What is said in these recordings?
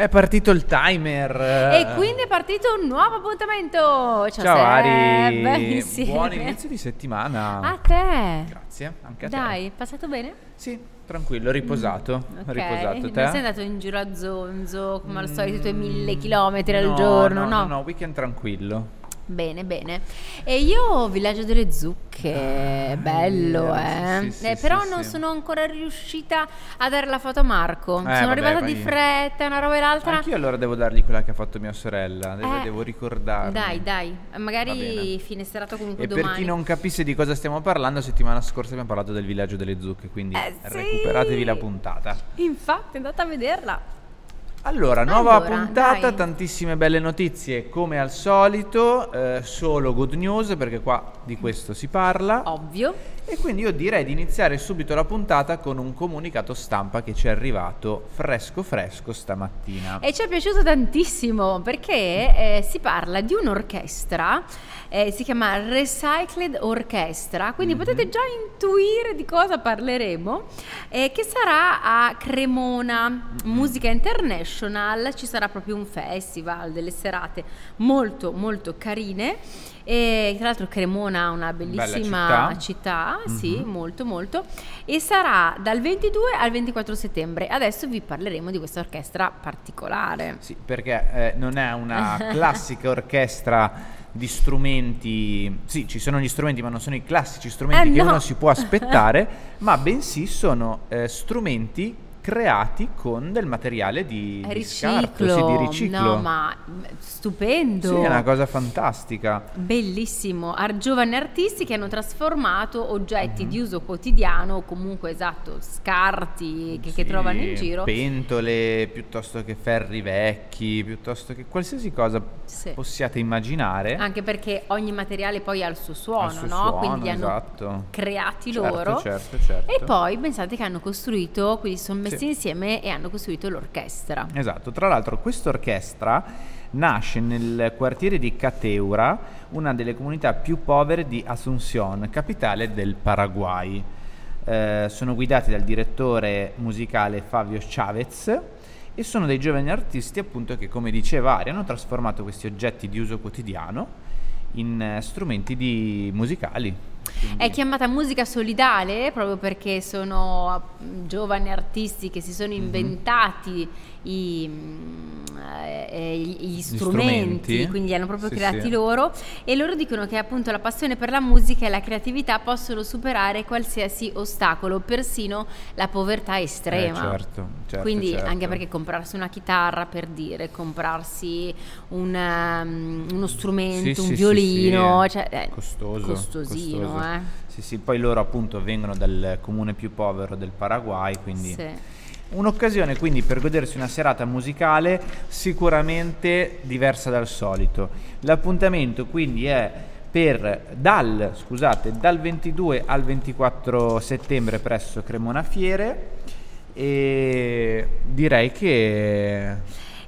È partito il timer. E quindi è partito un nuovo appuntamento. Ciao, Ciao Ari, insieme. buon inizio di settimana. A te. Grazie, anche a te. Dai, passato bene? Sì, tranquillo, riposato. Mm, Ok, Riposato te. non sei andato in giro a zonzo come al solito i tuoi Mm, mille chilometri al no, giorno, No, no, no, weekend tranquillo. Bene, bene. E io Villaggio delle Zucche, bello, vero, eh. sì, sì, Eh, sì, però non sono ancora riuscita a dare la foto a Marco. Sono vabbè, arrivata di fretta, una roba e l'altra. Anch'io allora devo dargli quella che ha fatto mia sorella. Deve- Eh, devo ricordarmi. Dai, dai, magari fine serata comunque E domani. per chi non capisse di cosa stiamo parlando, settimana scorsa abbiamo parlato del villaggio delle zucche, quindi Eh, recuperatevi la puntata. Infatti, andate a vederla. Allora, nuova Allora, puntata, dai. tantissime belle notizie come al solito, eh, solo good news perché qua di questo si parla. Ovvio. E quindi io direi di iniziare subito la puntata con un comunicato stampa che ci è arrivato fresco fresco stamattina. E ci è piaciuto tantissimo perché eh, si parla di un'orchestra, eh, si chiama Recycled Orchestra, quindi Mhm. potete già intuire di cosa parleremo, eh, che sarà a Cremona, Mhm. Musica International, ci sarà proprio un festival, delle serate molto molto carine. E tra l'altro Cremona ha una bellissima città. città, sì, Mhm. molto molto, e sarà dal 22 al 24 settembre. Adesso vi parleremo di questa orchestra particolare. Sì, perché eh, non è una classica orchestra di strumenti, sì, ci sono gli strumenti, ma non sono i classici strumenti Eh, che no. uno si può aspettare, ma bensì sono eh, strumenti creati con del materiale di, di scarto, Riciclo, sì, di riciclo. no, ma mm, stupendo. Sì, è una cosa fantastica. Bellissimo, Ar- giovani artisti che hanno trasformato oggetti Mhm. di uso quotidiano, o comunque esatto, scarti che, che Sì, trovano in giro. Pentole, piuttosto che ferri vecchi, piuttosto che qualsiasi cosa Sì. possiate immaginare. Anche perché ogni materiale poi ha il suo suono, Al suo no? suono, Quindi li hanno esatto. creati Certo, loro. certo, certo. E poi pensate che hanno costruito, quindi sono messi Sì. insieme e hanno costruito l'orchestra. Esatto, tra l'altro questa orchestra nasce nel quartiere di Cateura, una delle comunità più povere di Asunción, capitale del Paraguay. Eh, sono guidati dal direttore musicale Fabio Chavez e sono dei giovani artisti appunto che come diceva Ari hanno trasformato questi oggetti di uso quotidiano in eh, strumenti musicali. Quindi- È chiamata musica solidale proprio perché sono mm, giovani artisti che si Mhm. sono inventati i, mm, eh, gli, gli strumenti, strumenti. quindi li hanno proprio Sì, creati sì. loro e loro dicono che appunto la passione per la musica e la creatività possono superare qualsiasi ostacolo, persino la povertà estrema. Eh, certo, certo, Quindi certo. anche perché comprarsi una chitarra per dire, comprarsi un, um, uno strumento, Sì, un violino, cioè, è costoso, costosino, costoso. Eh. Sì, sì, poi loro appunto vengono dal comune più povero del Paraguay, quindi Sì. un'occasione quindi per godersi una serata musicale sicuramente diversa dal solito. L'appuntamento quindi è per dal, scusate, dal 22 al 24 settembre presso Cremona Fiere e direi che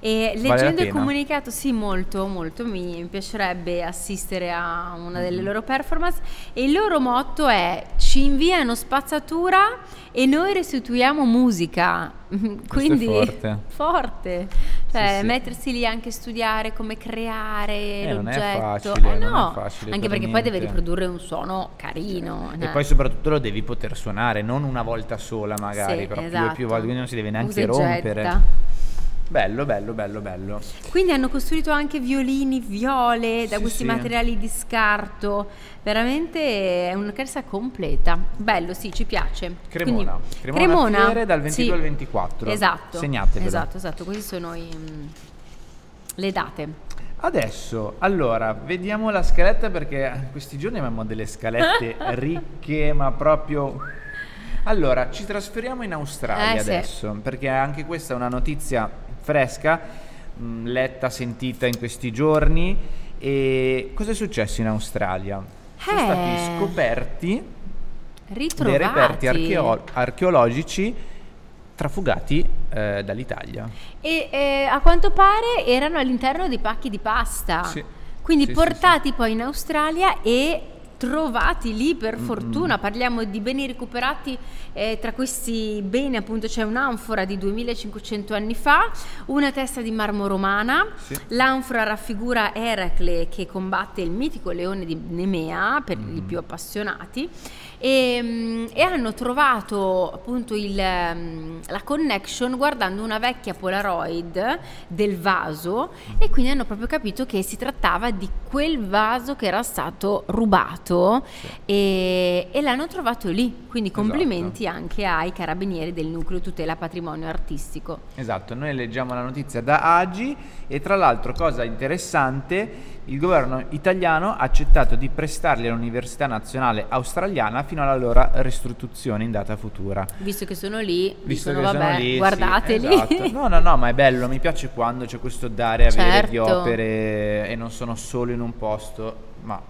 E Vale leggendo il comunicato, sì, molto, molto, mi piacerebbe assistere a una delle Mm-hmm. loro performance. E il loro motto è: ci inviano spazzatura e noi restituiamo musica. Quindi, forte. forte. Cioè, sì. mettersi lì anche a studiare come creare Eh, non è l'oggetto. facile, Eh, non è no, facile anche per perché poi deve niente. riprodurre un suono carino. E eh. poi soprattutto lo devi poter suonare, non una volta sola magari, Sì, però più e esatto. più volte, quindi non si deve neanche Usa e rompere. getta. Bello, bello, bello, bello. Quindi hanno costruito anche violini, viole da Sì, questi sì. materiali di scarto. Veramente è un'orchestra completa. Bello, sì, ci piace. Cremona. Quindi- Cremona Fiere dal 22 sì. al 24. Esatto. Segnatevelo. Esatto, esatto. Queste sono i- le date. Adesso, allora, vediamo la scaletta perché questi giorni abbiamo delle scalette ricche, ma proprio... Allora, ci trasferiamo in Australia Eh, sì. adesso, perché anche questa è una notizia fresca, mh, letta, sentita in questi giorni. E cosa è successo in Australia? Sono Eh. stati scoperti Ritrovati. dei reperti archeo- archeologici trafugati eh, dall'Italia. E eh, a quanto pare erano all'interno dei pacchi di pasta. Sì. Quindi Sì, sì, portati poi in Australia e trovati lì per fortuna. Parliamo di beni recuperati, eh, tra questi beni appunto c'è un'anfora di 2500 anni fa, una testa di marmo romana, Sì. l'anfora raffigura Eracle che combatte il mitico leone di Nemea per Mm. i più appassionati. E, mm, e hanno trovato appunto il, mm, la connection guardando una vecchia Polaroid del vaso e quindi hanno proprio capito che si trattava di quel vaso che era stato rubato e, e l'hanno trovato lì. Quindi Esatto. complimenti anche ai carabinieri del nucleo tutela patrimonio artistico. Esatto, noi leggiamo la notizia da Agi e tra l'altro cosa interessante, il governo italiano ha accettato di prestarli all'Università Nazionale Australiana fino alla loro restituzione in data futura. Visto che sono lì, Visto dicono che vabbè, sono lì, sì, guardateli. esatto. No, no, no, ma è bello, mi piace quando c'è questo dare e avere di Certo. opere e non sono solo in un posto, ma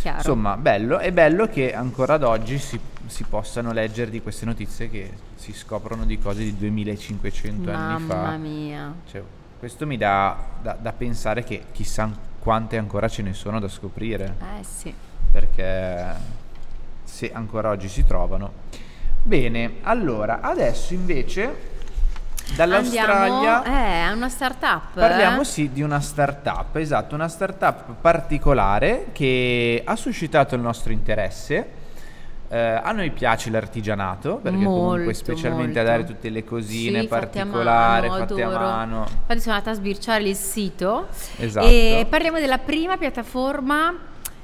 Chiaro. insomma, bello. È bello che ancora ad oggi si, si possano leggere di queste notizie che si scoprono di cose di 2500 anni fa. Mamma mia. Cioè, questo mi dà da, da pensare che chissà quante ancora ce ne sono da scoprire, Eh sì. perché se ancora oggi si trovano. Bene, allora, adesso invece dall'Australia... Andiamo, eh, è una startup. Parliamo eh? sì di una startup, esatto, una startup particolare che ha suscitato il nostro interesse. Eh, a noi piace l'artigianato perché comunque Molto, specialmente a molto. dare tutte le cosine Sì, a particolari mano, fatte a mano. Infatti sono andata a sbirciare il sito Esatto. e parliamo della prima piattaforma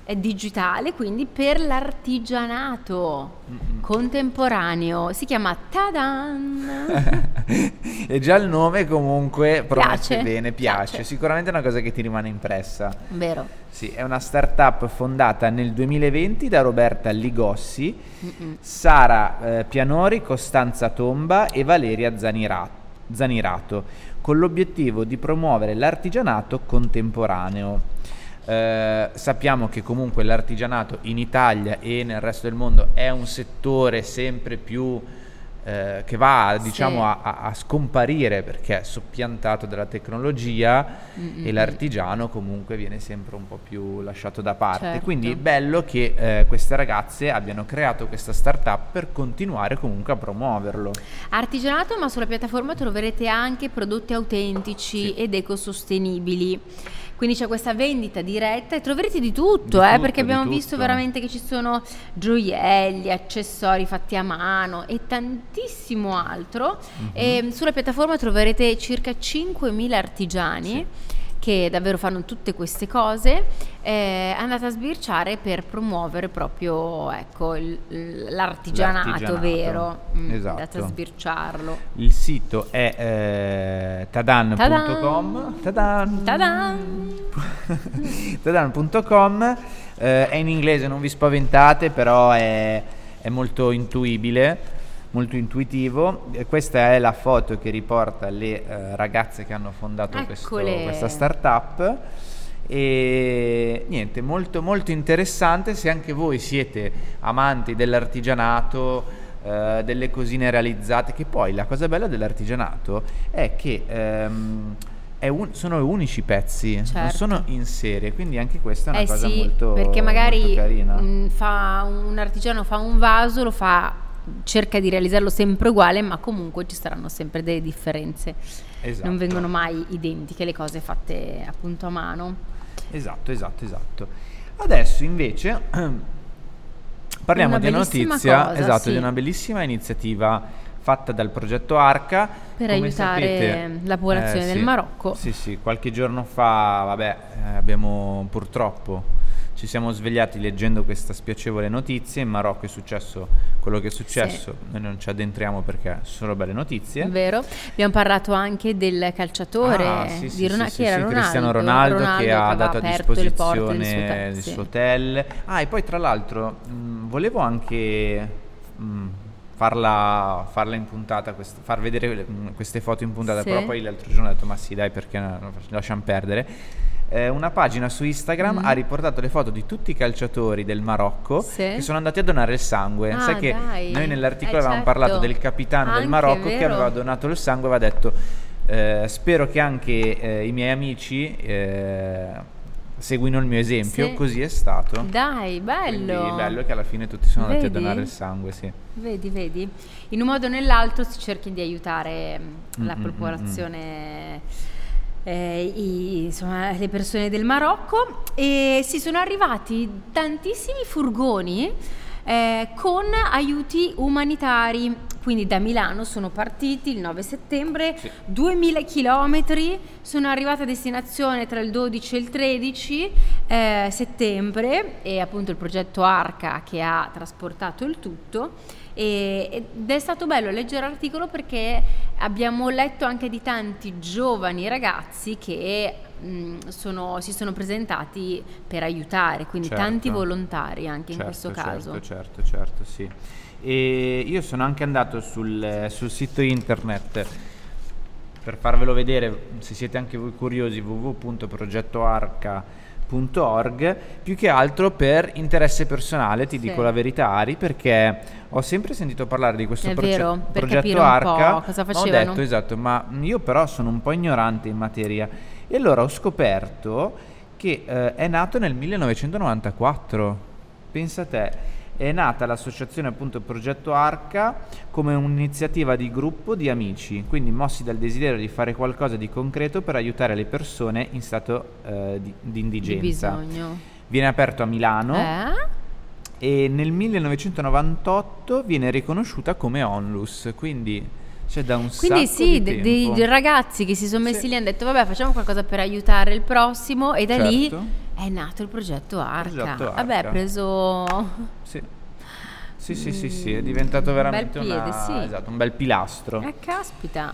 eh, digitale, quindi per l'artigianato contemporaneo. Si chiama Tadan. e già il nome comunque promette Piace, bene, piace. piace. Sicuramente è una cosa che ti rimane impressa. Vero. Sì, è una startup fondata nel 2020 da Roberta Ligossi, Sara eh, Pianori, Costanza Tomba e Valeria Zanira- Zanirato, con l'obiettivo di promuovere l'artigianato contemporaneo. Eh, sappiamo che comunque l'artigianato in Italia e nel resto del mondo è un settore sempre più eh, che va diciamo Sì. a, a- scomparire perché è soppiantato dalla tecnologia Mm-mm. e l'artigiano comunque viene sempre un po' più lasciato da parte. Certo. Quindi è bello che eh, queste ragazze abbiano creato questa startup per continuare comunque a promuoverlo. Artigianato, ma sulla piattaforma troverete anche prodotti autentici Sì. ed ecosostenibili. Quindi c'è questa vendita diretta e troverete di tutto, Di eh, tutto, perché abbiamo tutto. visto veramente che ci sono gioielli, accessori fatti a mano e tantissimo altro. Mhm. E sulla piattaforma troverete circa 5.000 artigiani. Che davvero fanno tutte queste cose, eh, andate a sbirciare per promuovere proprio ecco, il- l'artigianato, L'artigianato, vero. Mm, esatto. Andate a sbirciarlo. Il sito è eh, tadan.com. Tadan. Ta-da! tadan.com eh, è in inglese, non vi spaventate, però è, è molto intuibile, molto intuitivo. E questa è la foto che riporta le eh, ragazze che hanno fondato questo- questa startup. E niente, molto molto interessante se anche voi siete amanti dell'artigianato, eh, delle cosine realizzate, che poi la cosa bella dell'artigianato è che ehm, è un- sono unici pezzi, non Certo. sono in serie, quindi anche questa è una Eh cosa sì, molto, perché magari molto carina. mm, fa un artigiano fa un vaso, lo fa cerca di realizzarlo sempre uguale, ma comunque ci saranno sempre delle differenze. Esatto. Non vengono mai identiche le cose fatte appunto a mano. Esatto, esatto, esatto. Adesso invece parliamo Una di una notizia, cosa, esatto, sì. di una bellissima iniziativa fatta dal progetto Arca Per aiutare sapete- la popolazione eh, del sì, Marocco. Sì, sì, qualche giorno fa, vabbè, eh, abbiamo purtroppo ci siamo svegliati leggendo questa spiacevole notizia. In Marocco è successo quello che è successo. Noi non ci addentriamo perché sono belle notizie. Vero? Abbiamo parlato anche del calciatore Ah, sì, di sì, sì, che sì, sì, Ronaldo, Cristiano Ronaldo, che ha dato a disposizione hotel, il sì. suo hotel. Ah, e poi tra l'altro mh, volevo anche mh, farla, farla in puntata, quest- far vedere mh, queste foto in puntata, Sì. però poi l'altro giorno ho detto ma sì dai perché no, lasciamo perdere. Eh, una pagina su Instagram Mm. ha riportato le foto di tutti i calciatori del Marocco Sì. che sono andati a donare il sangue. Ah, Sai che dai. noi nell'articolo Eh, avevamo certo. parlato del capitano del Anche, Marocco che aveva donato il sangue e aveva detto eh, spero che anche eh, i miei amici eh, seguino il mio esempio, Sì. così è stato. Dai, bello. Quindi bello che alla fine tutti sono andati a Vedi? donare il sangue, sì. Vedi, vedi. In un modo o nell'altro si cerca di aiutare mm, la Mm, mm, mm, popolazione, eh, i- insomma, le persone del Marocco e si sono arrivati tantissimi furgoni eh, con aiuti umanitari. Quindi da Milano sono partiti il 9 settembre, Sì. 2000 chilometri, sono arrivati a destinazione tra il 12 e il 13 eh, settembre e appunto il progetto Arca che ha trasportato il tutto e- ed è stato bello leggere l'articolo perché abbiamo letto anche di tanti giovani ragazzi che mh, sono- si sono presentati per aiutare, quindi Certo. tanti volontari anche in Certo, questo certo, caso. Certo, certo, sì. E io sono anche andato sul, sul sito internet per farvelo vedere, se siete anche voi curiosi, www.progettoarca.org, più che altro per interesse personale, ti Sì. dico la verità Ari, perché ho sempre sentito parlare di questo È proce- vero, per progetto Arca, cosa ma ho facevano. detto esatto, ma io però sono un po' ignorante in materia e allora ho scoperto che eh, è nato nel 1994. Pensa a te, è nata l'associazione appunto Progetto Arca come un'iniziativa di gruppo di amici, quindi mossi dal desiderio di fare qualcosa di concreto per aiutare le persone in stato eh, di, di Di indigenza. bisogno. Viene aperto a Milano Eh? e nel 1998 viene riconosciuta come onlus, quindi c'è da un Quindi sì, di de- dei tempo. ragazzi che si sono messi Sì. lì e hanno detto vabbè facciamo qualcosa per aiutare il prossimo e da lì Certo. È nato il progetto Arca. Progetto Vabbè, Arca. ha preso Sì. Sì, sì, sì, sì, è diventato Un bel veramente piede, una- sì. esatto, un bel pilastro. Eh, caspita.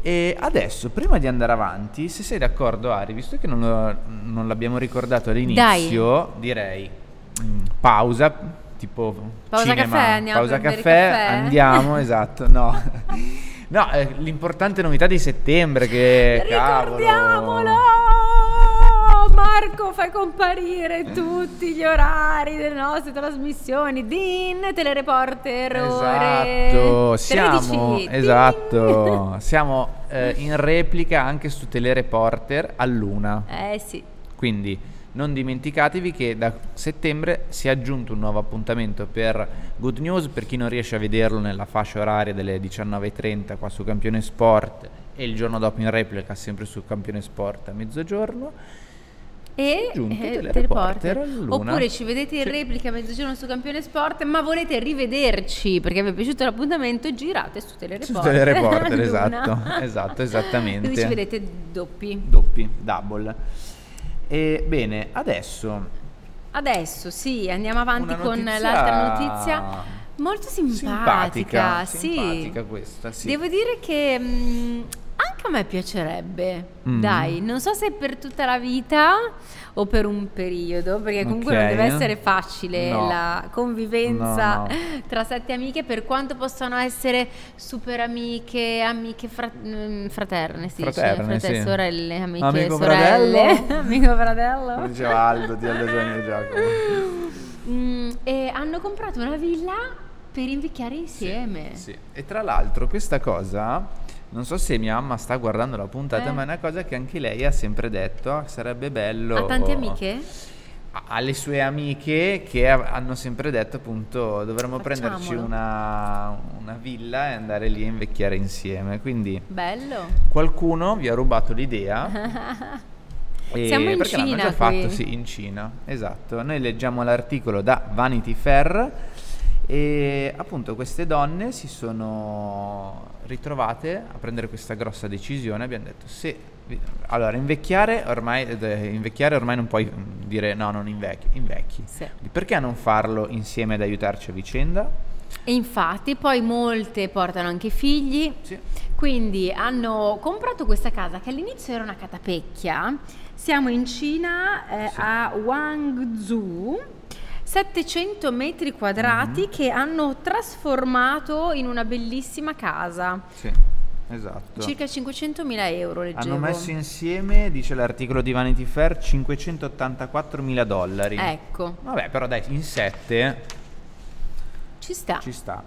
E adesso, prima di andare avanti, se sei d'accordo, Ari, visto che non, lo- non l'abbiamo ricordato all'inizio, direi mm, pausa, tipo Pausa cinema, caffè, andiamo pausa caffè, caffè? andiamo, esatto, no. No, eh, l'importante novità di settembre che cavolo. Marco, fai comparire tutti gli orari delle nostre trasmissioni. Din, telereporter, Esatto, siamo, 13. esatto, siamo eh, in replica anche su Telereporter a luna. Eh sì. Quindi non dimenticatevi che da settembre si è aggiunto un nuovo appuntamento per Good News, per chi non riesce a vederlo nella fascia oraria delle 19.30 qua su Campione Sport e il giorno dopo in replica sempre su Campione Sport a mezzogiorno. E eh, teleporter. Oppure ci vedete in Sì. replica a mezzogiorno su Campione Sport, ma volete rivederci perché vi è piaciuto l'appuntamento, girate su Telereporter. Su Telereporter, esatto, esatto, esattamente. Quindi ci vedete doppi. Doppi, double. E bene, adesso Adesso sì, andiamo avanti con l'altra notizia. Molto simpatica, simpatica, sì. simpatica questa, sì. Devo dire che mm, anche a me piacerebbe. Mm. Dai, non so se per tutta la vita o per un periodo, perché comunque non Ok. deve essere facile No. la convivenza No, no. tra sette amiche, per quanto possano essere super amiche, amiche fra- mm, fraterne, si Fraterne, dice, frate- sì. sorelle, amiche, Amico sorelle, fratello. amico fratello. Come diceva Aldo di Aldo Giovanni e Giacomo. Mm, e hanno comprato una villa per invecchiare insieme. Sì. E tra l'altro questa cosa, non so se mia mamma sta guardando la puntata, Eh. ma è una cosa che anche lei ha sempre detto, "Ah, sarebbe bello... Ha tante amiche? alle sue amiche che hanno sempre detto appunto dovremmo prenderci una, una villa e andare lì a invecchiare insieme. Quindi Bello. qualcuno vi ha rubato l'idea. e- Siamo in perché l'hanno Cina già fatto, qui. sì, in Cina, esatto. Noi leggiamo l'articolo da Vanity Fair e appunto queste donne si sono ritrovate a prendere questa grossa decisione. Abbiamo detto se allora invecchiare ormai, invecchiare ormai non puoi mm, dire no, non invecchi, invecchi. Sì. Perché non farlo insieme ed aiutarci a vicenda? E infatti poi molte portano anche figli. Sì. Quindi hanno comprato questa casa che all'inizio era una catapecchia. Siamo in Cina eh, Sì. a Guangzhou. 700 metri quadrati Mhm. che hanno trasformato in una bellissima casa. Sì, esatto. Circa 500.000 euro leggevo. Hanno messo insieme, dice l'articolo di Vanity Fair, 584 mila dollari. Ecco, Vabbè, però dai, in sette ci sta. ci sta.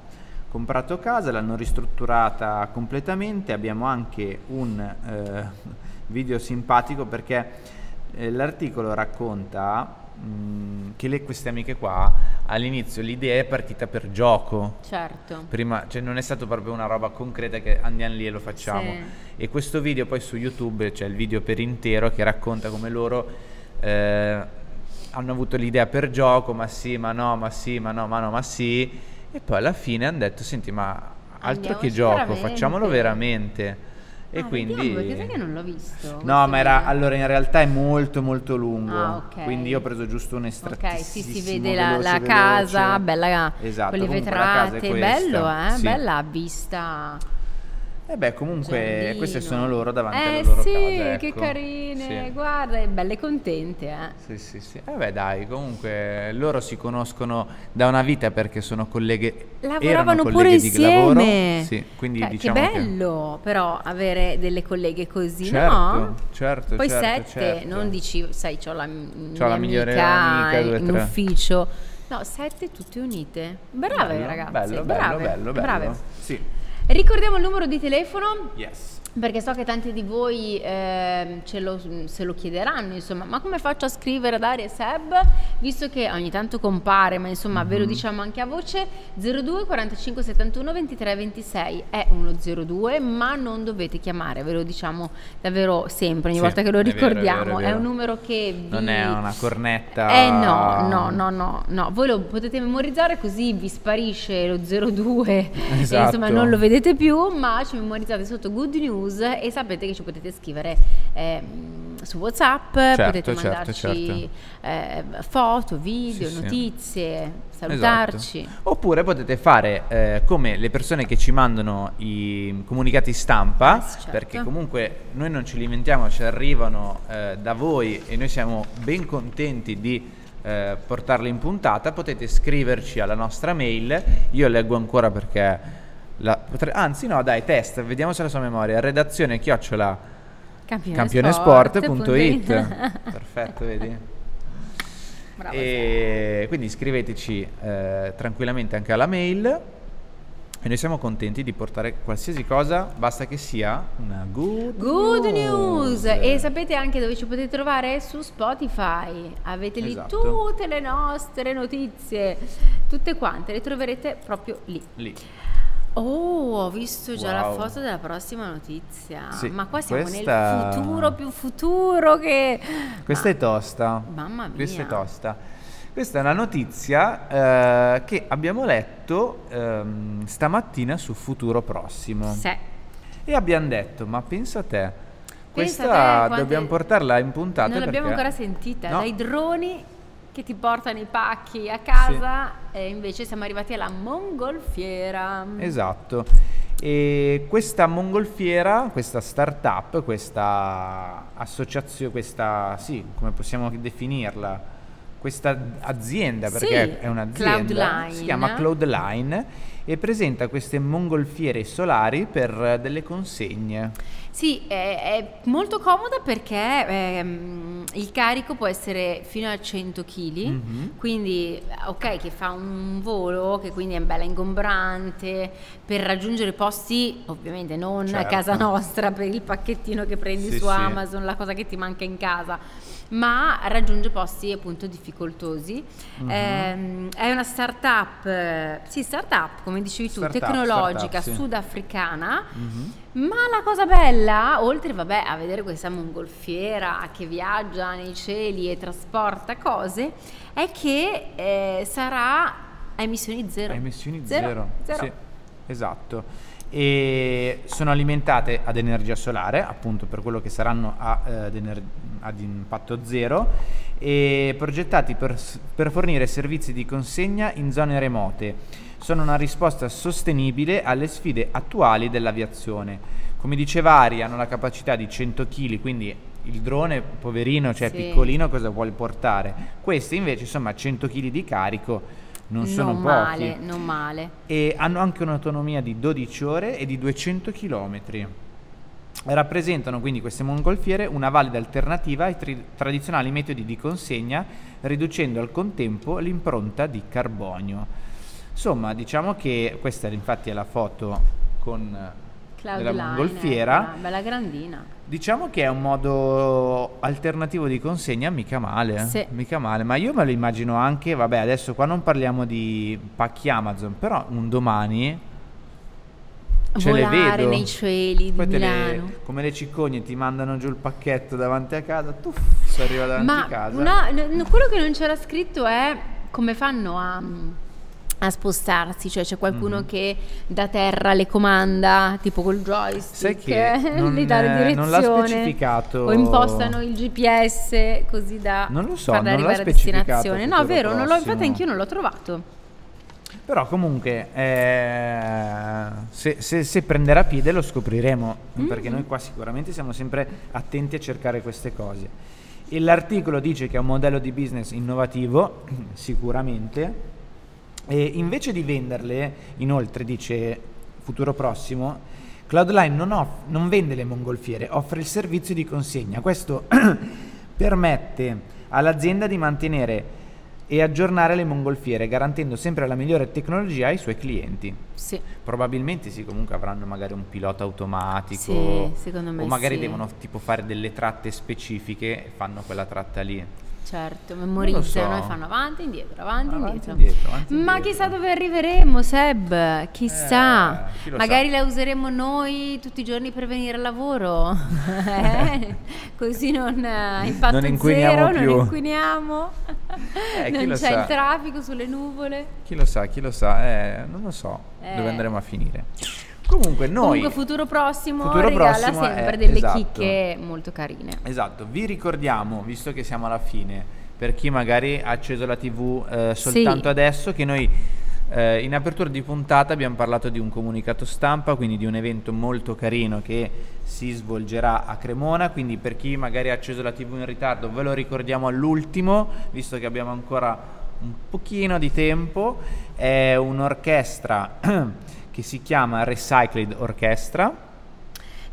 Comprato casa, l'hanno ristrutturata completamente. Abbiamo anche un eh, video simpatico perché Eh, l'articolo racconta mh, che le, queste amiche qua all'inizio l'idea è partita per gioco. Certo. Prima, cioè non è stato proprio una roba concreta che andiamo lì e lo facciamo. Sì. E questo video poi su YouTube c'è il video per intero che racconta come loro eh, hanno avuto l'idea per gioco, ma sì, ma no, ma sì, ma no, ma no, ma sì. E poi alla fine hanno detto, senti, ma altro che Andiamoci gioco, veramente." facciamolo veramente. E Ah, quindi... vediamo, perché sai che non l'ho visto. No, ma era allora in realtà è molto molto lungo. Ah, ok. Quindi io ho preso giusto un Ok, estrattissimo. sì, si vede la, veloce, la veloce. casa, bella Esatto, con le la vetrate, bello, eh? Sì. Bella vista. E beh, comunque giardino. queste sono loro davanti eh, alle loro sì, case. che ecco. carine, Sì. guarda, e belle contente, eh. Sì, sì, sì. Eh beh, dai, comunque loro si conoscono da una vita perché sono colleghe. Lavoravano pure colleghe di lavoro. insieme. Sì, quindi Cioè, diciamo che bello però avere delle colleghe così, Certo, no? certo, Poi certo, sette, certo. non dici, sai, c'ho la, m- C'ho la migliore amica amica, in ufficio. No, sette tutte unite. Brave Bello, ragazze, Bello, brave, bello, bello, bello. brave. Sì. Ricordiamo il numero di telefono Yes. Perché so che tanti di voi ce lo- se lo chiederanno, insomma, ma come faccio a scrivere Daria e Seb? Visto che ogni tanto compare, ma insomma ve lo Mhm. diciamo anche a voce, 02 45 71 23 26 è uno 02, ma non dovete chiamare, ve lo diciamo davvero sempre, ogni Sì, volta che lo è vero, è ricordiamo, vero, è è, un numero che vi... Non è una cornetta. Eh no, no, no, no, no, voi lo potete memorizzare così vi sparisce lo 02 e Esatto. insomma non lo vedete più, ma ci memorizzate sotto Good News e sapete che ci potete scrivere ehm, su WhatsApp, potete certo, mandarci eh, foto, video, Sì, sì. notizie, salutarci. Esatto. Oppure potete fare eh, come le persone che ci mandano i comunicati stampa, Yes, certo. perché comunque noi non ce li inventiamo, ci arrivano eh, da voi e noi siamo ben contenti di eh, portarli in puntata. Potete scriverci alla nostra mail, io leggo ancora perché... la- potre- anzi no dai test vediamo se la sua memoria redazione chiocciola campionesport.it perfetto vedi Bravo, e quindi scriveteci eh, tranquillamente anche alla mail e noi siamo contenti di portare qualsiasi cosa, basta che sia una good, Good news! E sapete anche dove ci potete trovare? Su Spotify. Avete lì Esatto. tutte le nostre notizie, tutte quante, le troverete proprio lì. Lì. Oh, ho visto già la Wow. foto della prossima notizia. Sì, Ma qua siamo questa- nel futuro più futuro che... Questa Ma- è tosta. Mamma mia. Questa è tosta. Questa è una notizia eh, che abbiamo letto ehm, stamattina su Futuro Prossimo. Sì. E abbiamo detto, ma pensa a te, Pensa questa a te quante- dobbiamo portarla in puntata Non l'abbiamo perché- ancora sentita. No. Dai droni che ti portano i pacchi a casa e invece siamo arrivati alla mongolfiera. Esatto. E questa mongolfiera, questa startup, questa associazione, questa, sì, come possiamo definirla? Questa azienda, perché Sì, è un'azienda, Cloudline. si chiama Cloudline e presenta queste mongolfiere solari per eh, delle consegne. Sì, è, è molto comoda perché ehm, il carico può essere fino a 100 kg, Mhm. quindi ok che fa un volo, che quindi è bella ingombrante, per raggiungere posti ovviamente non a Certo. casa nostra per il pacchettino che prendi Sì, su sì. Amazon, la cosa che ti manca in casa, ma raggiunge posti appunto difficoltosi. Mhm. Ehm, è una startup, eh, sì startup come dicevi tu, Startup, tecnologica, startup, sì. sudafricana. Mhm. Ma la cosa bella, oltre vabbè, a vedere questa mongolfiera che viaggia nei cieli e trasporta cose, è che eh, sarà a emissioni zero. A emissioni Zero, zero. zero. Sì, esatto. E sono alimentate ad energia solare, appunto per quello che saranno a, eh, ad, ener- ad impatto zero, e progettati per, per fornire servizi di consegna in zone remote. Sono una risposta sostenibile alle sfide attuali dell'aviazione. Come diceva Ari, hanno la capacità di 100 kg, quindi il drone, poverino, cioè Sì. piccolino, cosa vuole portare? Queste invece, insomma, 100 kg di carico non sono pochi male, non male. e hanno anche un'autonomia di 12 ore e di 200 km. Rappresentano quindi queste mongolfiere una valida alternativa ai tri- tradizionali metodi di consegna, riducendo al contempo l'impronta di carbonio. Insomma, diciamo che questa infatti è la foto con della Line, mongolfiera. eh, bella grandina. Diciamo che è un modo alternativo di consegna, mica male, Sì. mica male, ma io me lo immagino anche, vabbè adesso qua non parliamo di pacchi Amazon, però un domani ce le Volare vedo. nei cieli di Poi te le- Milano. come le cicogne ti mandano giù il pacchetto davanti a casa, tu si arriva davanti Ma a casa. una- quello che non c'era scritto è come fanno a, a spostarsi, cioè c'è qualcuno Mhm. che da terra le comanda, tipo col Sai joystick, che non- le dà le eh, non l'ha direzione, specificato. o impostano il GPS così da Non lo so, farla non arrivare a destinazione. No, vero, non l'ho, infatti anch'io non l'ho trovato. Però comunque eh, se, se- se prenderà piede lo scopriremo, Mm. perché noi qua sicuramente siamo sempre attenti a cercare queste cose. E l'articolo dice che è un modello di business innovativo, sicuramente, e invece di venderle, inoltre dice futuro prossimo, Cloudline non, off- non vende le mongolfiere, offre il servizio di consegna. Questo permette all'azienda di mantenere e aggiornare le mongolfiere, garantendo sempre la migliore tecnologia ai suoi clienti. Sì. Probabilmente sì, comunque avranno magari un pilota automatico. Sì, secondo me O magari sì. devono tipo fare delle tratte specifiche e fanno quella tratta lì. Certo, memorizzano so. e fanno avanti, indietro, avanti, Avanti, indietro. indietro, avanti, Ma indietro. chissà dove arriveremo, Seb, chissà. Eh, chi Magari sa. la useremo noi tutti i giorni per venire al lavoro. Eh? Così non eh, impatto Non inquiniamo zero, più. non inquiniamo. Eh, non c'è sa. il traffico sulle nuvole. Chi lo sa, chi lo sa, eh, non lo so Eh. dove andremo a finire. Comunque noi... Comunque futuro prossimo Futuro regala prossimo sempre è- delle esatto. chicche molto carine. Esatto, vi ricordiamo, visto che siamo alla fine, per chi magari ha acceso la TV eh, soltanto Sì. adesso, che noi eh, in apertura di puntata abbiamo parlato di un comunicato stampa, quindi di un evento molto carino che si svolgerà a Cremona, quindi per chi magari ha acceso la TV in ritardo ve lo ricordiamo all'ultimo, visto che abbiamo ancora un pochino di tempo, è un'orchestra che si chiama Recycled Orchestra.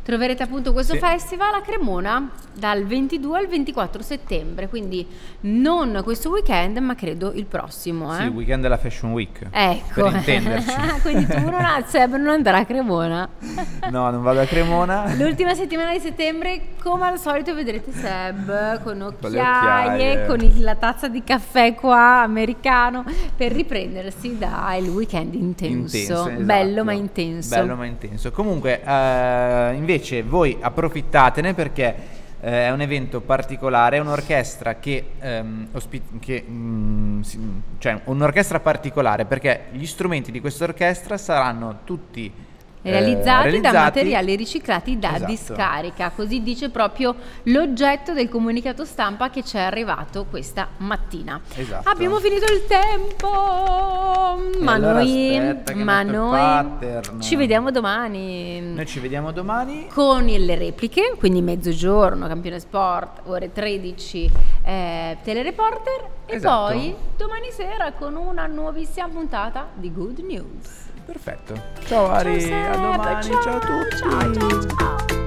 Troverete appunto questo Sì. festival a Cremona dal 22 al 24 settembre, quindi non questo weekend, ma credo il prossimo. Sì, Eh? il weekend della Fashion Week. Ecco, Per intenderci. quindi tu non, Seb non andrà a Cremona. No, non vado a Cremona. L'ultima settimana di settembre, come al solito, vedrete Seb con occhiaie, occhiaie. con il- la tazza di caffè qua americano per riprendersi dal weekend intenso. Intenso, esatto. Bello ma intenso. Bello ma intenso. Comunque, eh, invece voi approfittatene perché eh, è un evento particolare, è un'orchestra che, ehm, ospi- che, mm, si- cioè un'orchestra particolare perché gli strumenti di questa orchestra saranno tutti eh, realizzati, da realizzati- materiali riciclati da Esatto. discarica, così dice proprio l'oggetto del comunicato stampa che ci è arrivato questa mattina. Esatto. Abbiamo finito il tempo, ma allora noi, ma noi ci vediamo domani. Noi ci vediamo domani. Con le repliche, quindi mezzogiorno, campione sport, ore 13, eh, telereporter e Esatto. poi domani sera con una nuovissima puntata di Good News. Perfetto. Ciao Ari, Ciao, a domani, ciao a tutti. ciao, ciao, ciao.